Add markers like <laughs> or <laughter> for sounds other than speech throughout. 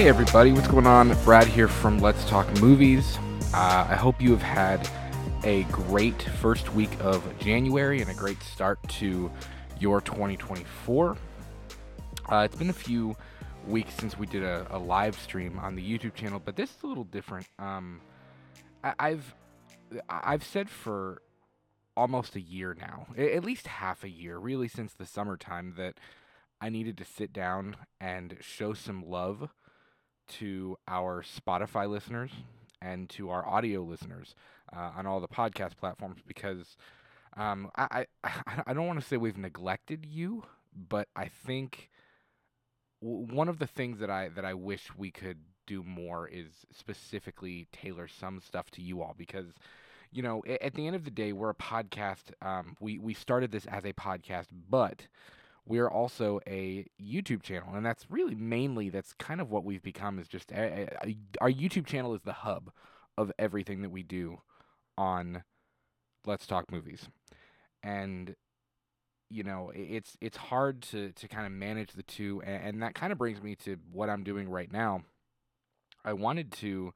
Hey everybody, what's going on? Brad here from Let's Talk Movies. Uh, I hope you have had a great first week of January and a great start to your 2024. Uh, it's been a few weeks since we did a, a, live stream on the YouTube channel, but this is a little different. Um, I, I've I've said for almost a year now, at least half a year, really since the summertime, that I needed to sit down and show some love to our Spotify listeners and to our audio listeners uh, on all the podcast platforms because um, I, I, <laughs> I don't want to say we've neglected you, but I think w- one of the things that I that I wish we could do more is specifically tailor some stuff to you all because you know at the end of the day we're a podcast um, we we started this as a podcast but we're also a YouTube channel, and that's really mainly that's kind of what we've become. Is just a, a, our YouTube channel is the hub of everything that we do on Let's Talk Movies, and you know it's it's hard to to kind of manage the two, and, and that kind of brings me to what I'm doing right now. I wanted to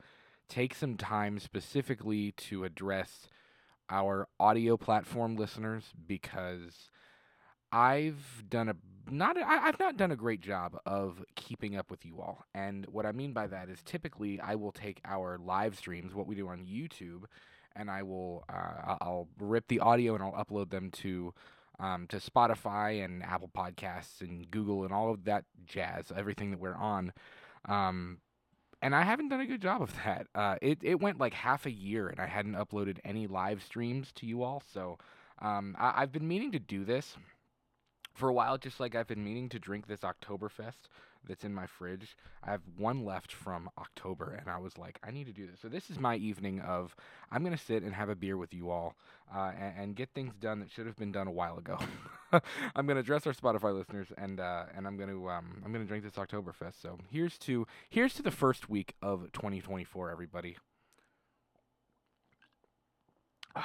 take some time specifically to address our audio platform listeners because I've done a not I, have not done a great job of keeping up with you all. And what I mean by that is typically I will take our live streams, what we do on YouTube, and I will uh, I'll rip the audio and I'll upload them to um, to Spotify and Apple Podcasts and Google and all of that jazz, everything that we're on. Um, and I haven't done a good job of <laughs> that. Uh, it it went like half a year, and I hadn't uploaded any live streams to you all. So um, I, I've been meaning to do this for a while, just like I've been meaning to drink this Oktoberfest that's in my fridge. I have one left from October, and I was like, I need to do this. So this is my evening of I'm gonna sit and have a beer with you all, uh, and, and, get things done that should have been done a while ago. <laughs> I'm gonna address our Spotify listeners, and uh, and I'm gonna um, I'm gonna drink this Oktoberfest. So here's to here's to the first week of 2024, everybody. <sighs>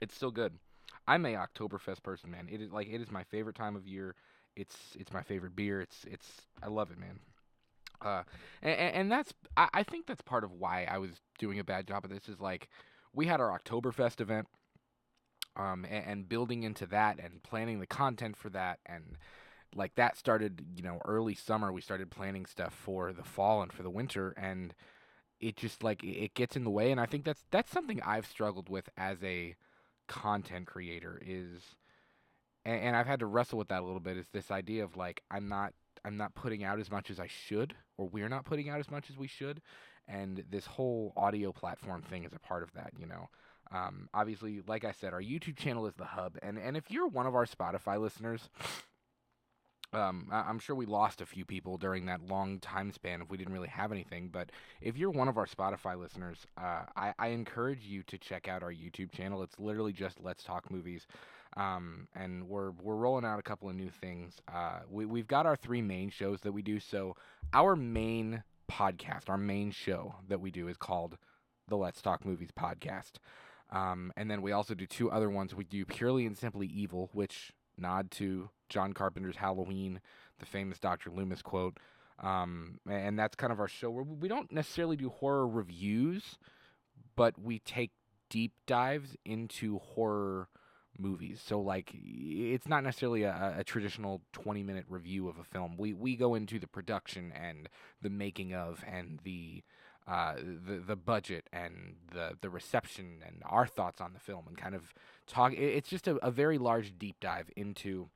it's still good. I'm a Oktoberfest person, man. It is like it is my favorite time of year. It's it's my favorite beer. It's it's I love it, man. Uh, and, and that's I, I think that's part of why I was doing a bad job of this. Is like we had our Oktoberfest event, um, and, and building into that and planning the content for that and like that started you know early summer we started planning stuff for the fall and for the winter and it just like it gets in the way and i think that's that's something i've struggled with as a content creator is and, and I've had to wrestle with that a little bit is this idea of like I'm not I'm not putting out as much as I should or we're not putting out as much as we should and this whole audio platform thing is a part of that, you know. Um, obviously, like I said, our YouTube channel is the hub, and and if you're one of our Spotify listeners, um, I- am sure we lost a few people during that long time span if we didn't really have anything. But if you're one of our Spotify listeners, uh, I, I encourage you to check out our YouTube channel. It's literally just Let's Talk Movies. Um, and we're we're rolling out a couple of new things. Uh, we we've got our three main shows that we do. So our main podcast, our main show that we do is called the Let's Talk Movies podcast. Um, and then we also do two other ones. We do Purely and Simply Evil, which nod to John Carpenter's Halloween, the famous Dr. Loomis quote. Um, and that's kind of our show where we don't necessarily do horror reviews, but we take deep dives into horror movies. So like it's not necessarily a, a, traditional 20 minute review of a film. We we go into the production and the making of and the uh, the the budget and the the reception and our thoughts on the film and kind of talk. It's just a, a very large deep dive into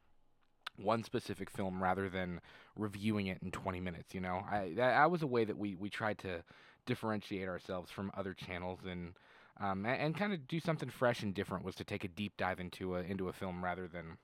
one specific film rather than reviewing it in 20 minutes. You know, I that, was a way that we we tried to differentiate ourselves from other channels and. Um, and, and kind of do something fresh and different was to take a deep dive into a into a film rather than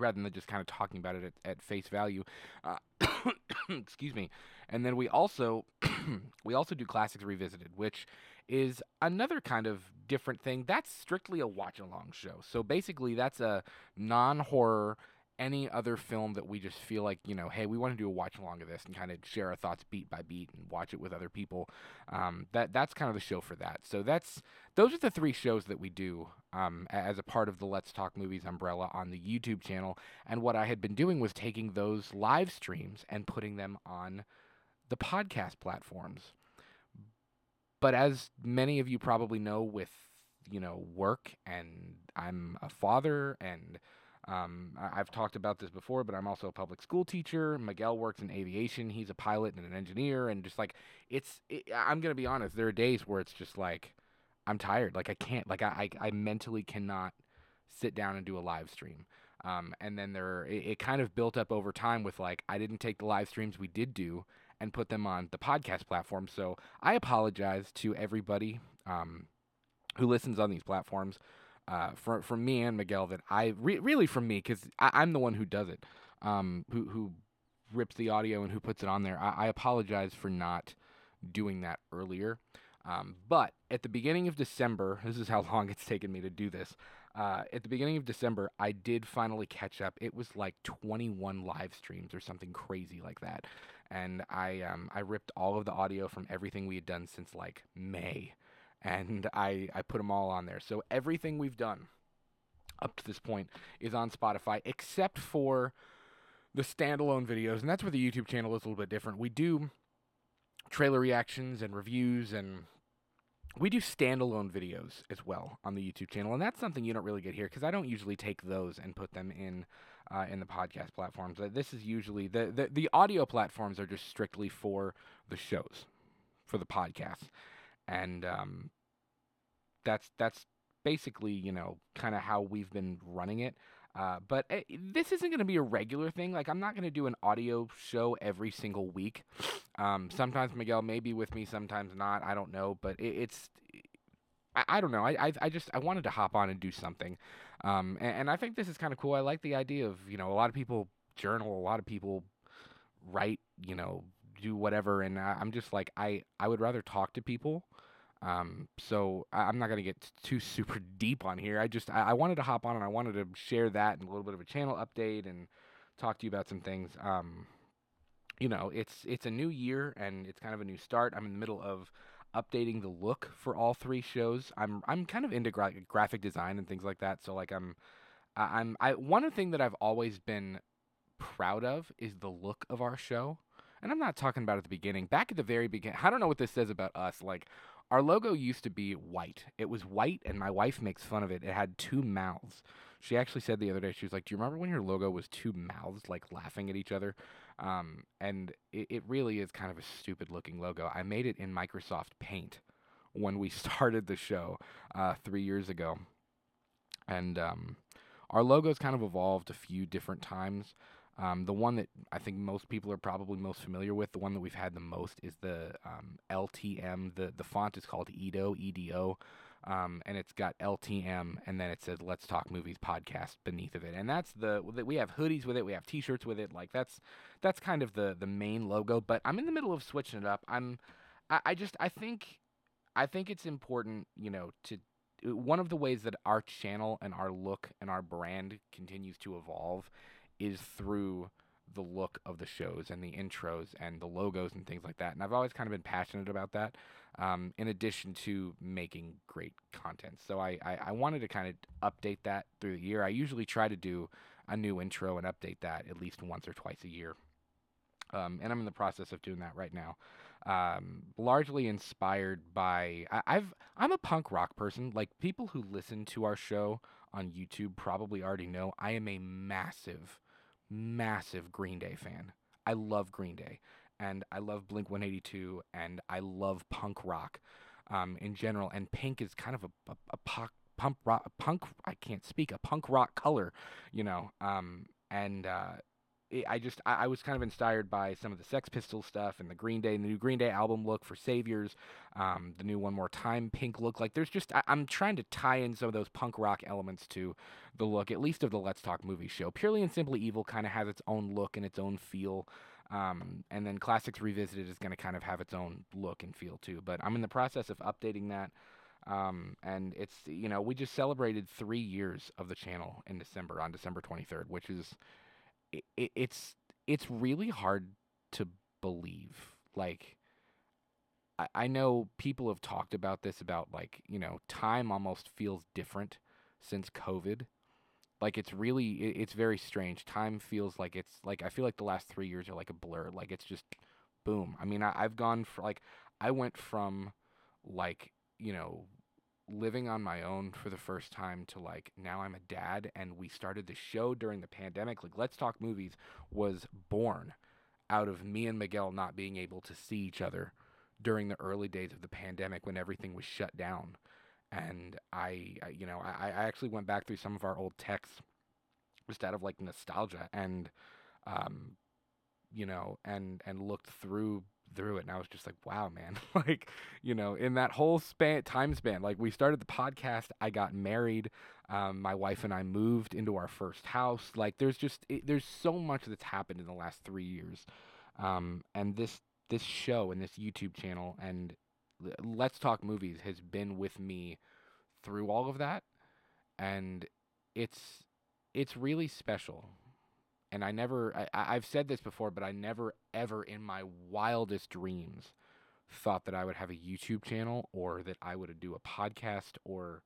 rather than just kind of talking about it at, at face value. Uh, <coughs> excuse me. And then we also <coughs> we also do classics revisited, which is another kind of different thing. That's strictly a watch along show. So basically, that's a non horror any other film that we just feel like you know hey we want to do a watch along of this and kind of share our thoughts beat by beat and watch it with other people um, that that's kind of the show for that so that's those are the three shows that we do um, as a part of the let's talk movies umbrella on the youtube channel and what i had been doing was taking those live streams and putting them on the podcast platforms. But as many of you probably know, with you know work, and I'm a father, and um, I- I've talked about this before, but I'm also a public school teacher. Miguel works in aviation; he's a pilot and an engineer, and just like it's, it, I'm gonna be honest, there are days where it's just like I'm tired, like I can't, like I, I, I mentally cannot sit down and do a live stream. Um, and then there, it, it kind of built up over time with like I didn't take the live streams we did do and put them on the podcast platform. So I apologize to everybody um, who listens on these platforms. Uh, from from me and Miguel, that I re- really from me because I'm the one who does it, um, who who rips the audio and who puts it on there. I, I apologize for not doing that earlier. Um, but at the beginning of December, <laughs> this is how long it's taken me to do this. Uh, at the beginning of December, I did finally catch up. It was like 21 live streams or something crazy like that, and I um, I ripped all of the audio from everything we had done since like May, and I I put them all on there. So everything we've done up to this point is on Spotify, except for the standalone videos, and that's where the YouTube channel is a little bit different. We do trailer reactions and reviews and we do standalone videos as well on the YouTube channel, and that's something you don't really get here because I don't usually take those and put them in uh, in the podcast platforms. Uh, this is usually the, the the audio platforms are just strictly for the shows, for the podcast, and um, that's that's basically you know kind of how we've been running it. Uh, but uh, this isn't going to be a regular thing. Like, I'm not going to do an audio show every single week. Um, sometimes Miguel may be with me, sometimes not. I don't know. But it, it's, I, I, don't know. I, I, I, just, I wanted to hop on and do something. Um, and, and I think this is kind of cool. I like the idea of, you know, a lot of people journal, a lot of people write, you know, do whatever. And I, I'm just like, I, I would rather talk to people. Um, so I, am not gonna get too <laughs> super deep on here. I just I, I, wanted to hop on and I wanted to share that and a little bit of a channel update and talk to you about some things. Um, you know, it's it's a new year and it's kind of a new start. I'm in the middle of updating the look for all three shows. I'm I'm kind of into gra- graphic design and things like that. So like I'm I'm I one of the thing that I've always been proud of is the look of our show. And I'm not talking about at the beginning. Back at the very beginning, I don't know what this says about us. Like our logo used to be white. It was white, and my wife makes fun of it. It had two mouths. She actually said the other day, she was like, "Do you remember when your logo was two mouths, like laughing at each other?" Um, and it, it really is kind of a stupid looking logo. I made it in Microsoft Paint when we <laughs> started the show uh, three years ago, and um, our logo's kind of evolved a few different times. Um, the one that I think most people are probably most familiar with, the one that we've had the most, is the um, LTM. the The font is called Edo, E D O, um, and it's got LTM, and then it says "Let's Talk Movies" podcast beneath of it, and that's the we have hoodies with it, we have T-shirts with it, like that's that's kind of the the main logo. But I'm in the middle of switching it up. I'm I, I just I think I think it's important, you know, to one of the ways that our channel and our look and our brand continues to evolve is through the look of the shows and the intros and the logos and things like that. And I've always kind of been passionate about that, um, in addition to making great content. So I, I, I, wanted to kind of update that through the year. I usually try to do a new intro and update that at least once or twice a year. Um, and I'm in the process of doing that right now. Um, largely inspired by I, I've I'm a punk rock person. Like people who listen to our show on YouTube probably already know I am a massive massive Green Day fan. I love Green Day, and I love Blink 182, and I love punk rock um, in general. And pink is kind of a, a, a punk, punk rock, punk. I can't speak a punk rock color, you know. Um, and uh, I just I, I, was kind of inspired by some of the Sex Pistols stuff and the Green Day, and the new Green Day album look for Saviors, um, the new One More Time pink look. Like there's just I, am trying to tie in some of those punk rock elements to the look, at least of the Let's Talk movie show. Purely and Simply Evil kind of has its own look and its own feel. Um, and then Classics Revisited is going to kind of have its own look and feel too. But I'm in the process of updating that. Um, and it's you know we just celebrated three years of the channel in December on December 23rd, which is it, it's it's really hard to believe. Like I, I know people have talked about this about like you know time almost feels different since COVID. Like it's really it, it's very strange. Time feels like it's like I feel like the last three years are like a blur. Like it's just boom. I mean, I, I've gone for like I went from like you know living on my own for the first time to like now I'm a dad and we started the show during the pandemic. Like Let's Talk Movies was born out of me and Miguel not being able to see each other during the early days of the pandemic when everything was shut down. And I, I you know, I, I actually went back through some of our old texts just out of like nostalgia and um you know and and looked through through it and I was just like, wow, man. <laughs> like, you know, in that whole span time span, like we started the podcast, I got married, um, my wife and I moved into our first house. Like there's just it, there's so much that's happened in the last 3 years. Um, and this this show and this YouTube channel and Let's Talk Movies has been with me through all of that and it's it's really special and I never I, I've said this before, but I never ever in my wildest dreams thought that I would have a YouTube channel or that I would do a podcast or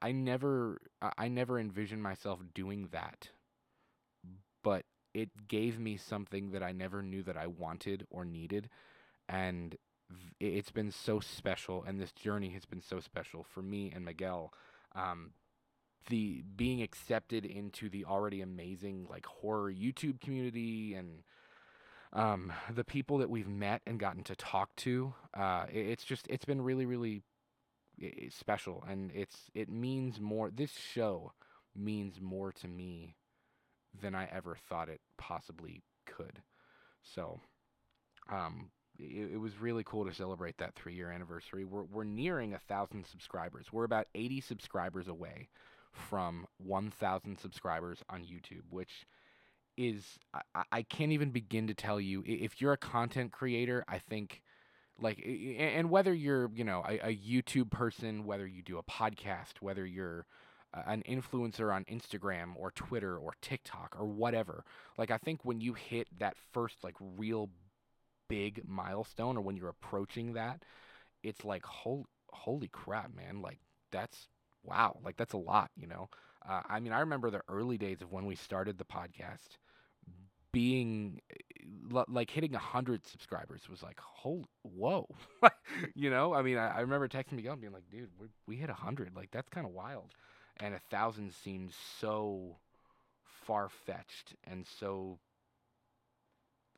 I, never I never envisioned myself doing that. But it gave me something that I never knew that I wanted or needed and it's been so special and this journey has been so special for me and Miguel um, the being accepted into the already amazing like horror YouTube community and um, the people that we've met and gotten to talk to. Uh, it, it's just it's been really really special and it's it means more. This show means more to me than I ever thought it possibly could. So, um, it, it, was really cool to celebrate that three year anniversary. We're, we're nearing a thousand subscribers. We're about 80 subscribers away from 1,000 subscribers on YouTube, which is I, I can't even begin to tell you if you're a content creator. I think like and whether you're you know a, a YouTube person, whether you do a podcast, whether you're uh, an influencer on Instagram or Twitter or TikTok or whatever. Like I think when you hit that first like real big milestone or when you're approaching that, it's like holy holy crap, man. Like that's wow, like that's a lot, you know. Uh, I mean, I remember the early days of when we started the podcast being like hitting a hundred subscribers was like, holy, whoa, <laughs> you know. I mean, I, I remember texting Miguel and being like, dude, we we hit a hundred, like that's kind of wild, and a thousand seems so far fetched and so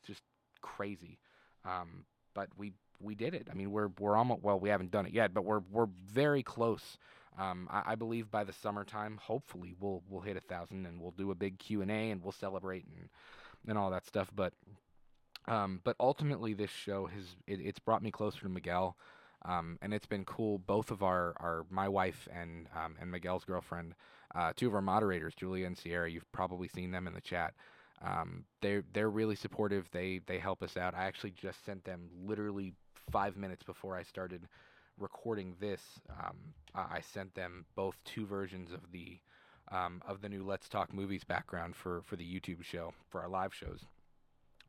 just crazy. Um, but we we did it. I mean, we're we're almost well, we haven't done it yet, but we're we're very close um, I, I, believe by the summertime, hopefully, we'll we'll hit a thousand and we'll do a big Q and A and we'll celebrate and and all that stuff. But um, but ultimately, this show has it, it's brought me closer to Miguel, um, and it's been cool. Both of our, our my wife and um, and Miguel's girlfriend, uh, two of our moderators, Julia and Sierra. You've probably seen them in the chat. Um, they're they're really supportive. They they help us out. I actually just sent them literally five minutes before I started recording this, um, I sent them both two versions of the um, of the new Let's Talk Movies background for for the YouTube show for our live shows,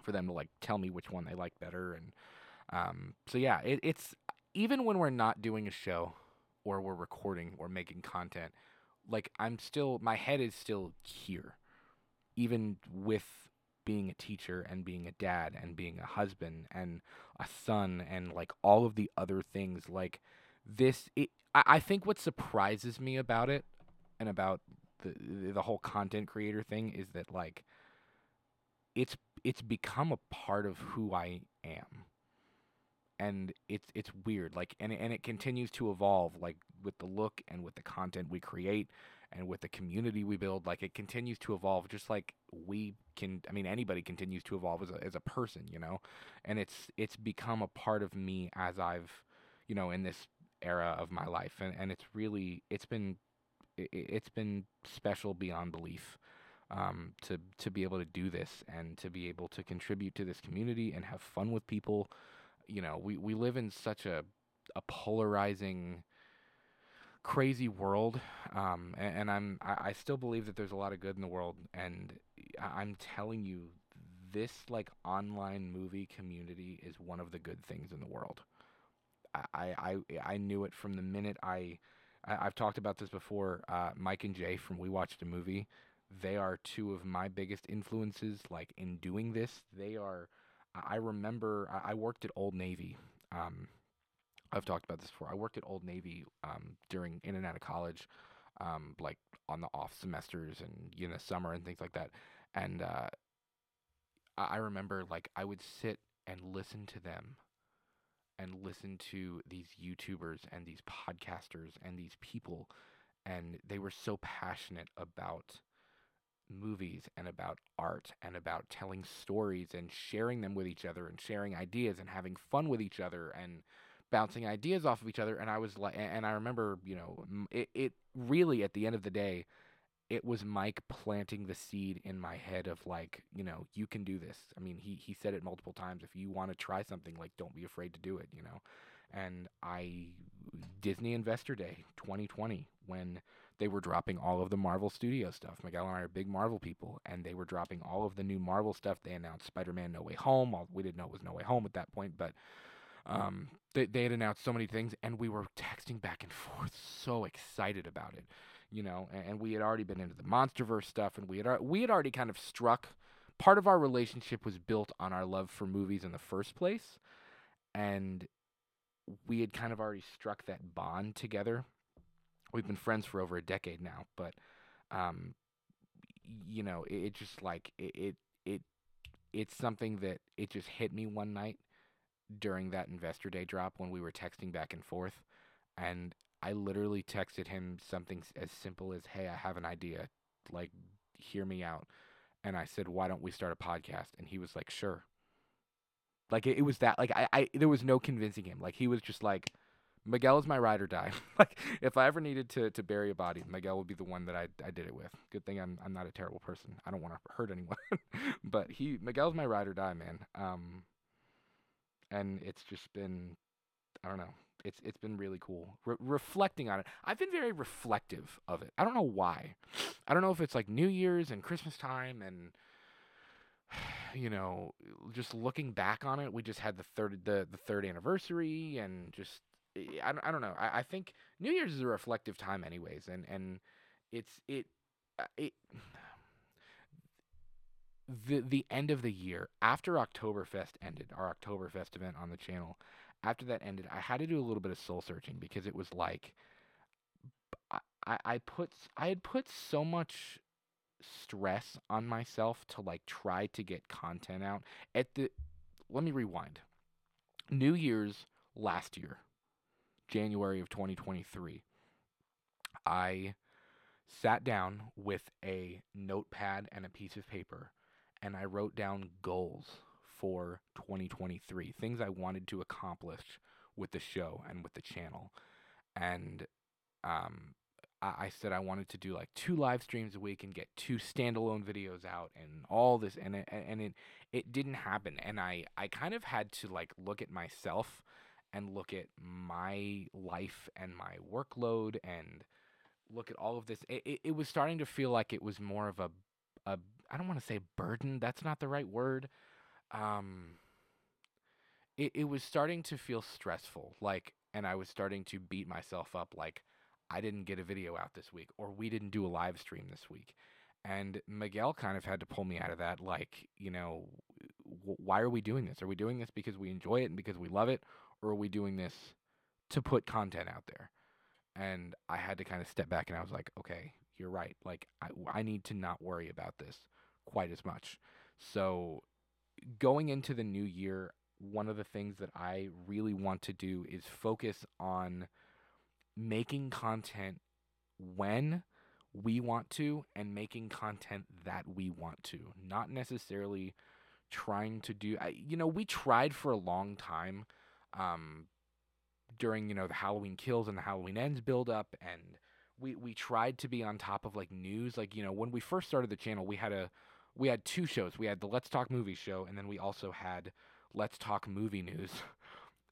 for them to like tell me which one they like better, and um, so yeah, it, it's even when we're not doing a show or we're recording or making content, like I'm still my head is still here, even with being a teacher and being a dad and being a husband and a son and like all of the other things like this it, I, I think what surprises me about it and about the the whole content creator thing is that like it's it's become a part of who I am and it's it's weird like and and it continues to evolve like with the look and with the content we create and with the community we build like it continues to evolve just like we can i mean anybody continues to evolve as a, as a person you know? And it's it's become a part of me as i've you know in this era of my life and and it's really it's been it, it's been special beyond belief um, to to be able to do this and to be able to contribute to this community and have fun with people you know we we live in such a a polarizing crazy world, um, and, and, I'm I, I, still believe that there's a lot of good in the world, and I'm telling you, this like online movie community is one of the good things in the world. I I, I knew it from the minute I, I have talked about this before. Uh, Mike and Jay from We Watched a Movie, they are two of my biggest influences. Like in doing this, they are. I remember I worked at Old Navy. Um, I've talked about this before. I worked at Old Navy um, during in and out of college, um, like on the off semesters and in the summer and things like that. And uh, I remember like I would sit and listen to them and listen to these YouTubers and these podcasters and these people and they were so passionate about movies and about art and about telling stories and sharing them with each other and sharing ideas and having fun with each other and bouncing ideas off of each other and I was like and I remember you know it, it really at the end of the day it was Mike planting the seed in my head of like, you know, you can do this. I mean, he he said it multiple times. If you want to try something, like, don't be afraid to do it. You know, and I Disney Investor Day 2020 when they were dropping all of the Marvel Studio stuff. Miguel and I are big Marvel people, and they were dropping all of the new Marvel stuff. They announced Spider-Man: No Way Home. We didn't know it was No Way Home at that point, but um, they they had announced so many things, and we were texting back and forth, so excited about it you know, and, and we had already been into the MonsterVerse stuff, and we had we had already kind of struck. Part of our relationship was built on our love for movies in the first place, and we had kind of already struck that bond together. We've been friends for over a decade now, but um, you know, it, it just like it, it it it's something that it just hit me one night during that investor day drop when we were texting back and forth and I literally texted him something as simple as, "Hey, I have an idea. Like, hear me out." And I said, "Why don't we start a podcast?" And he was like, "Sure." Like it, it was that like I, I there was no convincing him. Like he was just like Miguel is my ride or die. <laughs> like if I ever needed to to bury a body, Miguel would be the one that I I did it with. Good thing I'm I'm not a terrible person. I don't want to hurt anyone. <laughs> but he Miguel's my ride or die, man. Um and it's just been I don't know it's it's been really cool Re- reflecting on it. I've been very reflective of it. I don't know why. I don't know if it's like New Year's and Christmas time and <sighs> you know just looking back on it. We just had the third the the third anniversary and just I don't, I don't know. I, I think New Year's is a reflective time anyways and and it's it uh, it the the end of the year after Oktoberfest ended, our Oktoberfest event on the channel, after that ended, I had to do a little bit of soul searching because it was like I, I put I had put so much stress on myself to like try to get content out at the let me rewind. New Year's last year, January of 2023, I sat down with a notepad and a piece of paper and I wrote down goals for 2023, things I wanted to accomplish with the show and with the channel. And um, I, I said I wanted to do like two live streams a week and get two standalone videos out and all this, and it, and it it didn't happen. And I I kind of had to like look at myself and look at my life and my workload and look at all of this. It, it, it was starting to feel like it was more of a a I don't want to say burden. That's not the right word um it, it was starting to feel stressful like and i was starting to beat myself up like i didn't get a video out this week or we didn't do a live stream this week and miguel kind of had to pull me out of that like you know why are we doing this are we doing this because we enjoy it and because we love it or are we doing this to put content out there and i had to kind of step back and i was like okay you're right like i, I need to not worry about this quite as much so going into the new year, one of the things that I really want to do is focus on making content when we want to and making content that we want to, not necessarily trying to do. I, you know, we tried for a long time um, during you know the Halloween kills and the Halloween ends build up, and we we tried to be on top of like news. Like you know when we first started the channel, we had a we had two shows. We had the Let's Talk Movie show, and then we also had Let's Talk Movie News. <laughs>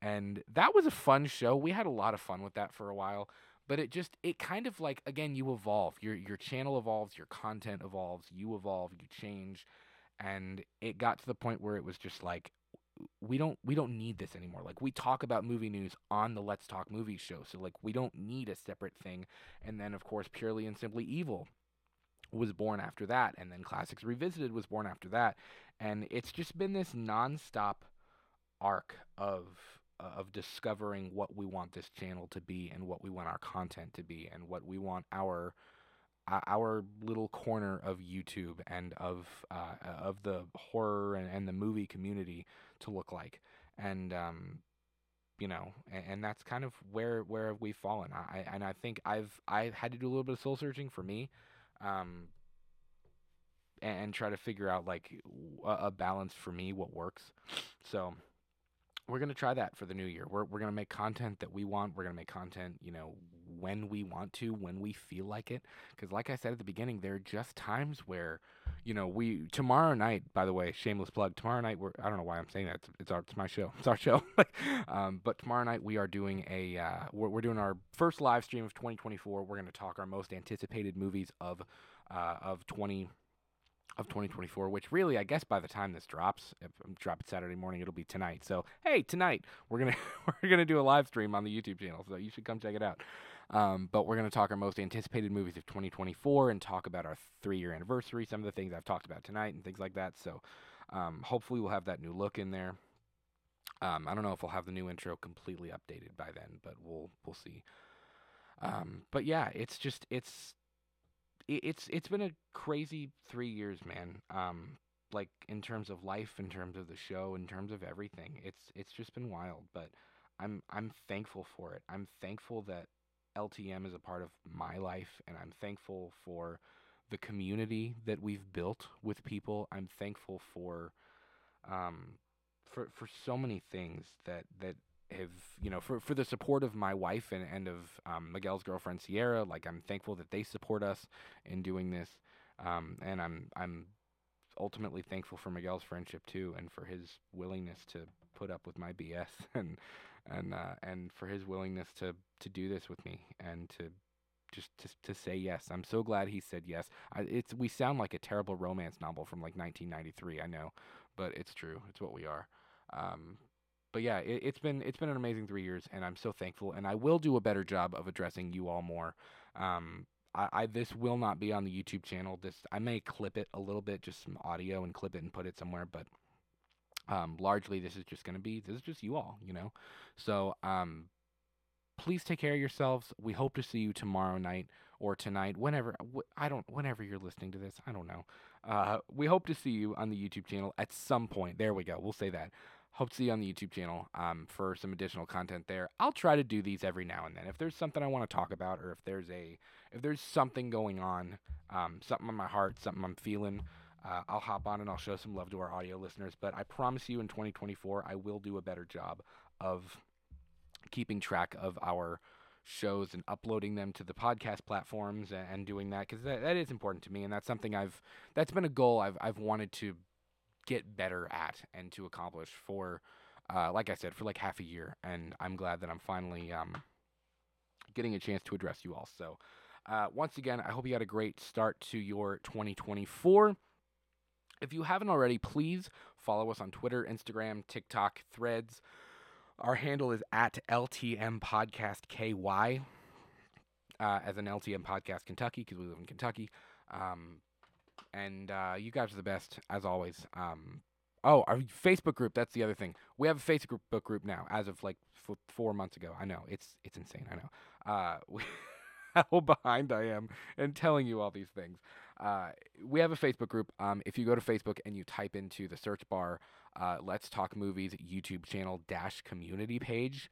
And that was a fun show. We had a lot of fun with that for a while. But it just it kind of like again you evolve. Your your channel evolves, your content evolves, you evolve, you change. And it got to the point where it was just like we don't we don't need this anymore. Like we talk about movie news on the Let's Talk Movies show. So like we don't need a separate thing. And then of course Purely and Simply Evil was born after that, and then Classics Revisited was born after that, and it's just been this nonstop arc of of discovering what we want this channel to be and what we want our content to be and what we want our our little corner of YouTube and of uh, of the horror and, and the movie community to look like and um, you know and, and, that's kind of where where we've fallen I and I think I've I had to do a little bit of soul searching for me um, and, and try to figure out like a, a balance for me what works so we're to try that for the new year. We're, we're to make content that we want. We're to make content, you know, when we want to, when we feel like it. Because, like I said at the beginning, there are just times where, you know, we, tomorrow night, by the way, shameless plug, tomorrow night, we're, I don't know why I'm saying that. It's, it's our, it's my show. <laughs> It's our show. um, but tomorrow night, we are doing a, uh, we're, we're doing our first live stream of 2024. We're going to talk our most anticipated movies of, uh, of 20 of 2024, which really, I guess, by the time this drops, if I'm dropping Saturday morning, it'll be tonight. So, hey, tonight we're gonna <laughs> we're gonna do a live stream on the YouTube channel, so you should come check it out. Um, but we're gonna talk our most anticipated movies of 2024 and talk about our three-year anniversary, some of the things I've talked about tonight, and things like that. So, um, hopefully, we'll have that new look in there. Um, I don't know if we'll have the new intro completely updated by then, but we'll we'll see. Um, but yeah, it's just it's it's it's been a crazy three years, man. Um, like in terms of life, in terms of the show, in terms of everything. It's it's just been wild, but I'm I'm thankful for it. I'm thankful that LTM is a part of my life, and I'm thankful for the community that we've built with people. I'm thankful for um, for for so many things that that have you know for for the support of my wife and and of um, Miguel's girlfriend Sierra. Like I'm thankful that they support us in doing this, um, and I'm I'm ultimately thankful for Miguel's friendship too, and for his willingness to put up with my BS <laughs> and and uh, and for his willingness to to do this with me and to just to, to say yes. I'm so glad he said yes. I, it's we sound like a terrible romance novel from like 1993. I know, but it's true. It's what we are. Um, but yeah, it, has been it's been an amazing three years, and I'm so thankful. And I will do a better job of addressing you all more. Um, I, I, this will not be on the YouTube channel. This I may clip it a little bit, just some audio, and clip it and put it somewhere. But um, largely, this is just going to be this is just you all, you know. So um, please take care of yourselves. We hope to see you tomorrow night or tonight, whenever I don't, whenever you're listening to this, I don't know. Uh, we hope to see you on the YouTube channel at some point. There we go. We'll say that hope to see you on the YouTube channel um, for some additional content there. I'll try to do these every now and then. If there's something I want to talk about, or if there's a if there's something going on, um, something on my heart, something I'm feeling, uh, I'll hop on and I'll show some love to our audio listeners. But I promise you, in 2024, I will do a better job of keeping track of our shows and uploading them to the podcast platforms and, doing that because that, that is important to me and that's something I've that's been a goal I've I've wanted to get better at and to accomplish for, uh, like I said, for like half a year. And I'm glad that I'm finally um, getting a chance to address you all. So, uh, once again, I hope you had a great start to your 2024. If you haven't already, please follow us on Twitter, Instagram, TikTok, Threads. Our handle is at LTM Podcast KY, uh, as an LTM Podcast Kentucky, because we live in Kentucky. Um, and uh, you guys are the best as always. Um, oh, our Facebook group. That's the other thing. We have a Facebook group now, as of like f- four months ago. I know it's it's insane. I know. Uh, <laughs> we how behind I am in telling you all these things. Uh, we have a Facebook group. Um, if you go to Facebook and you type into the search bar, uh, "Let's Talk Movies" YouTube channel dash community page,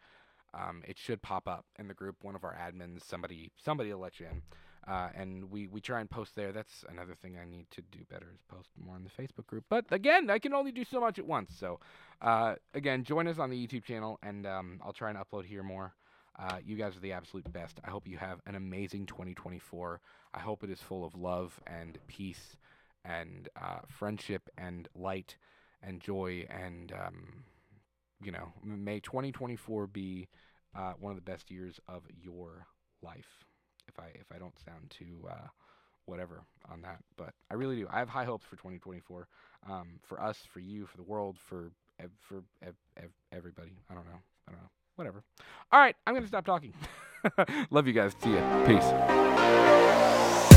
um, it should pop up in the group. One of our admins, somebody, somebody will let you in. Uh, and we, we try and post there. That's another thing I need to do better is post more on the Facebook group. But again, I can only do so much at once. So uh, again, join us on the YouTube channel, and um, I'll try and upload here more. Uh, you guys are the absolute best. I hope you have an amazing 2024. I hope it is full of love and peace and uh, friendship and light and joy. And, um, you know, may 2024 be uh, one of the best years of your life if I if I don't sound too uh, whatever on that. But I really do. I have high hopes for 2024. Um, for us, for you, for the world, for ev- for ev- ev- everybody. I don't know. I don't know. Whatever. All right, I'm gonna stop talking. <laughs> Love you guys. See ya. Peace.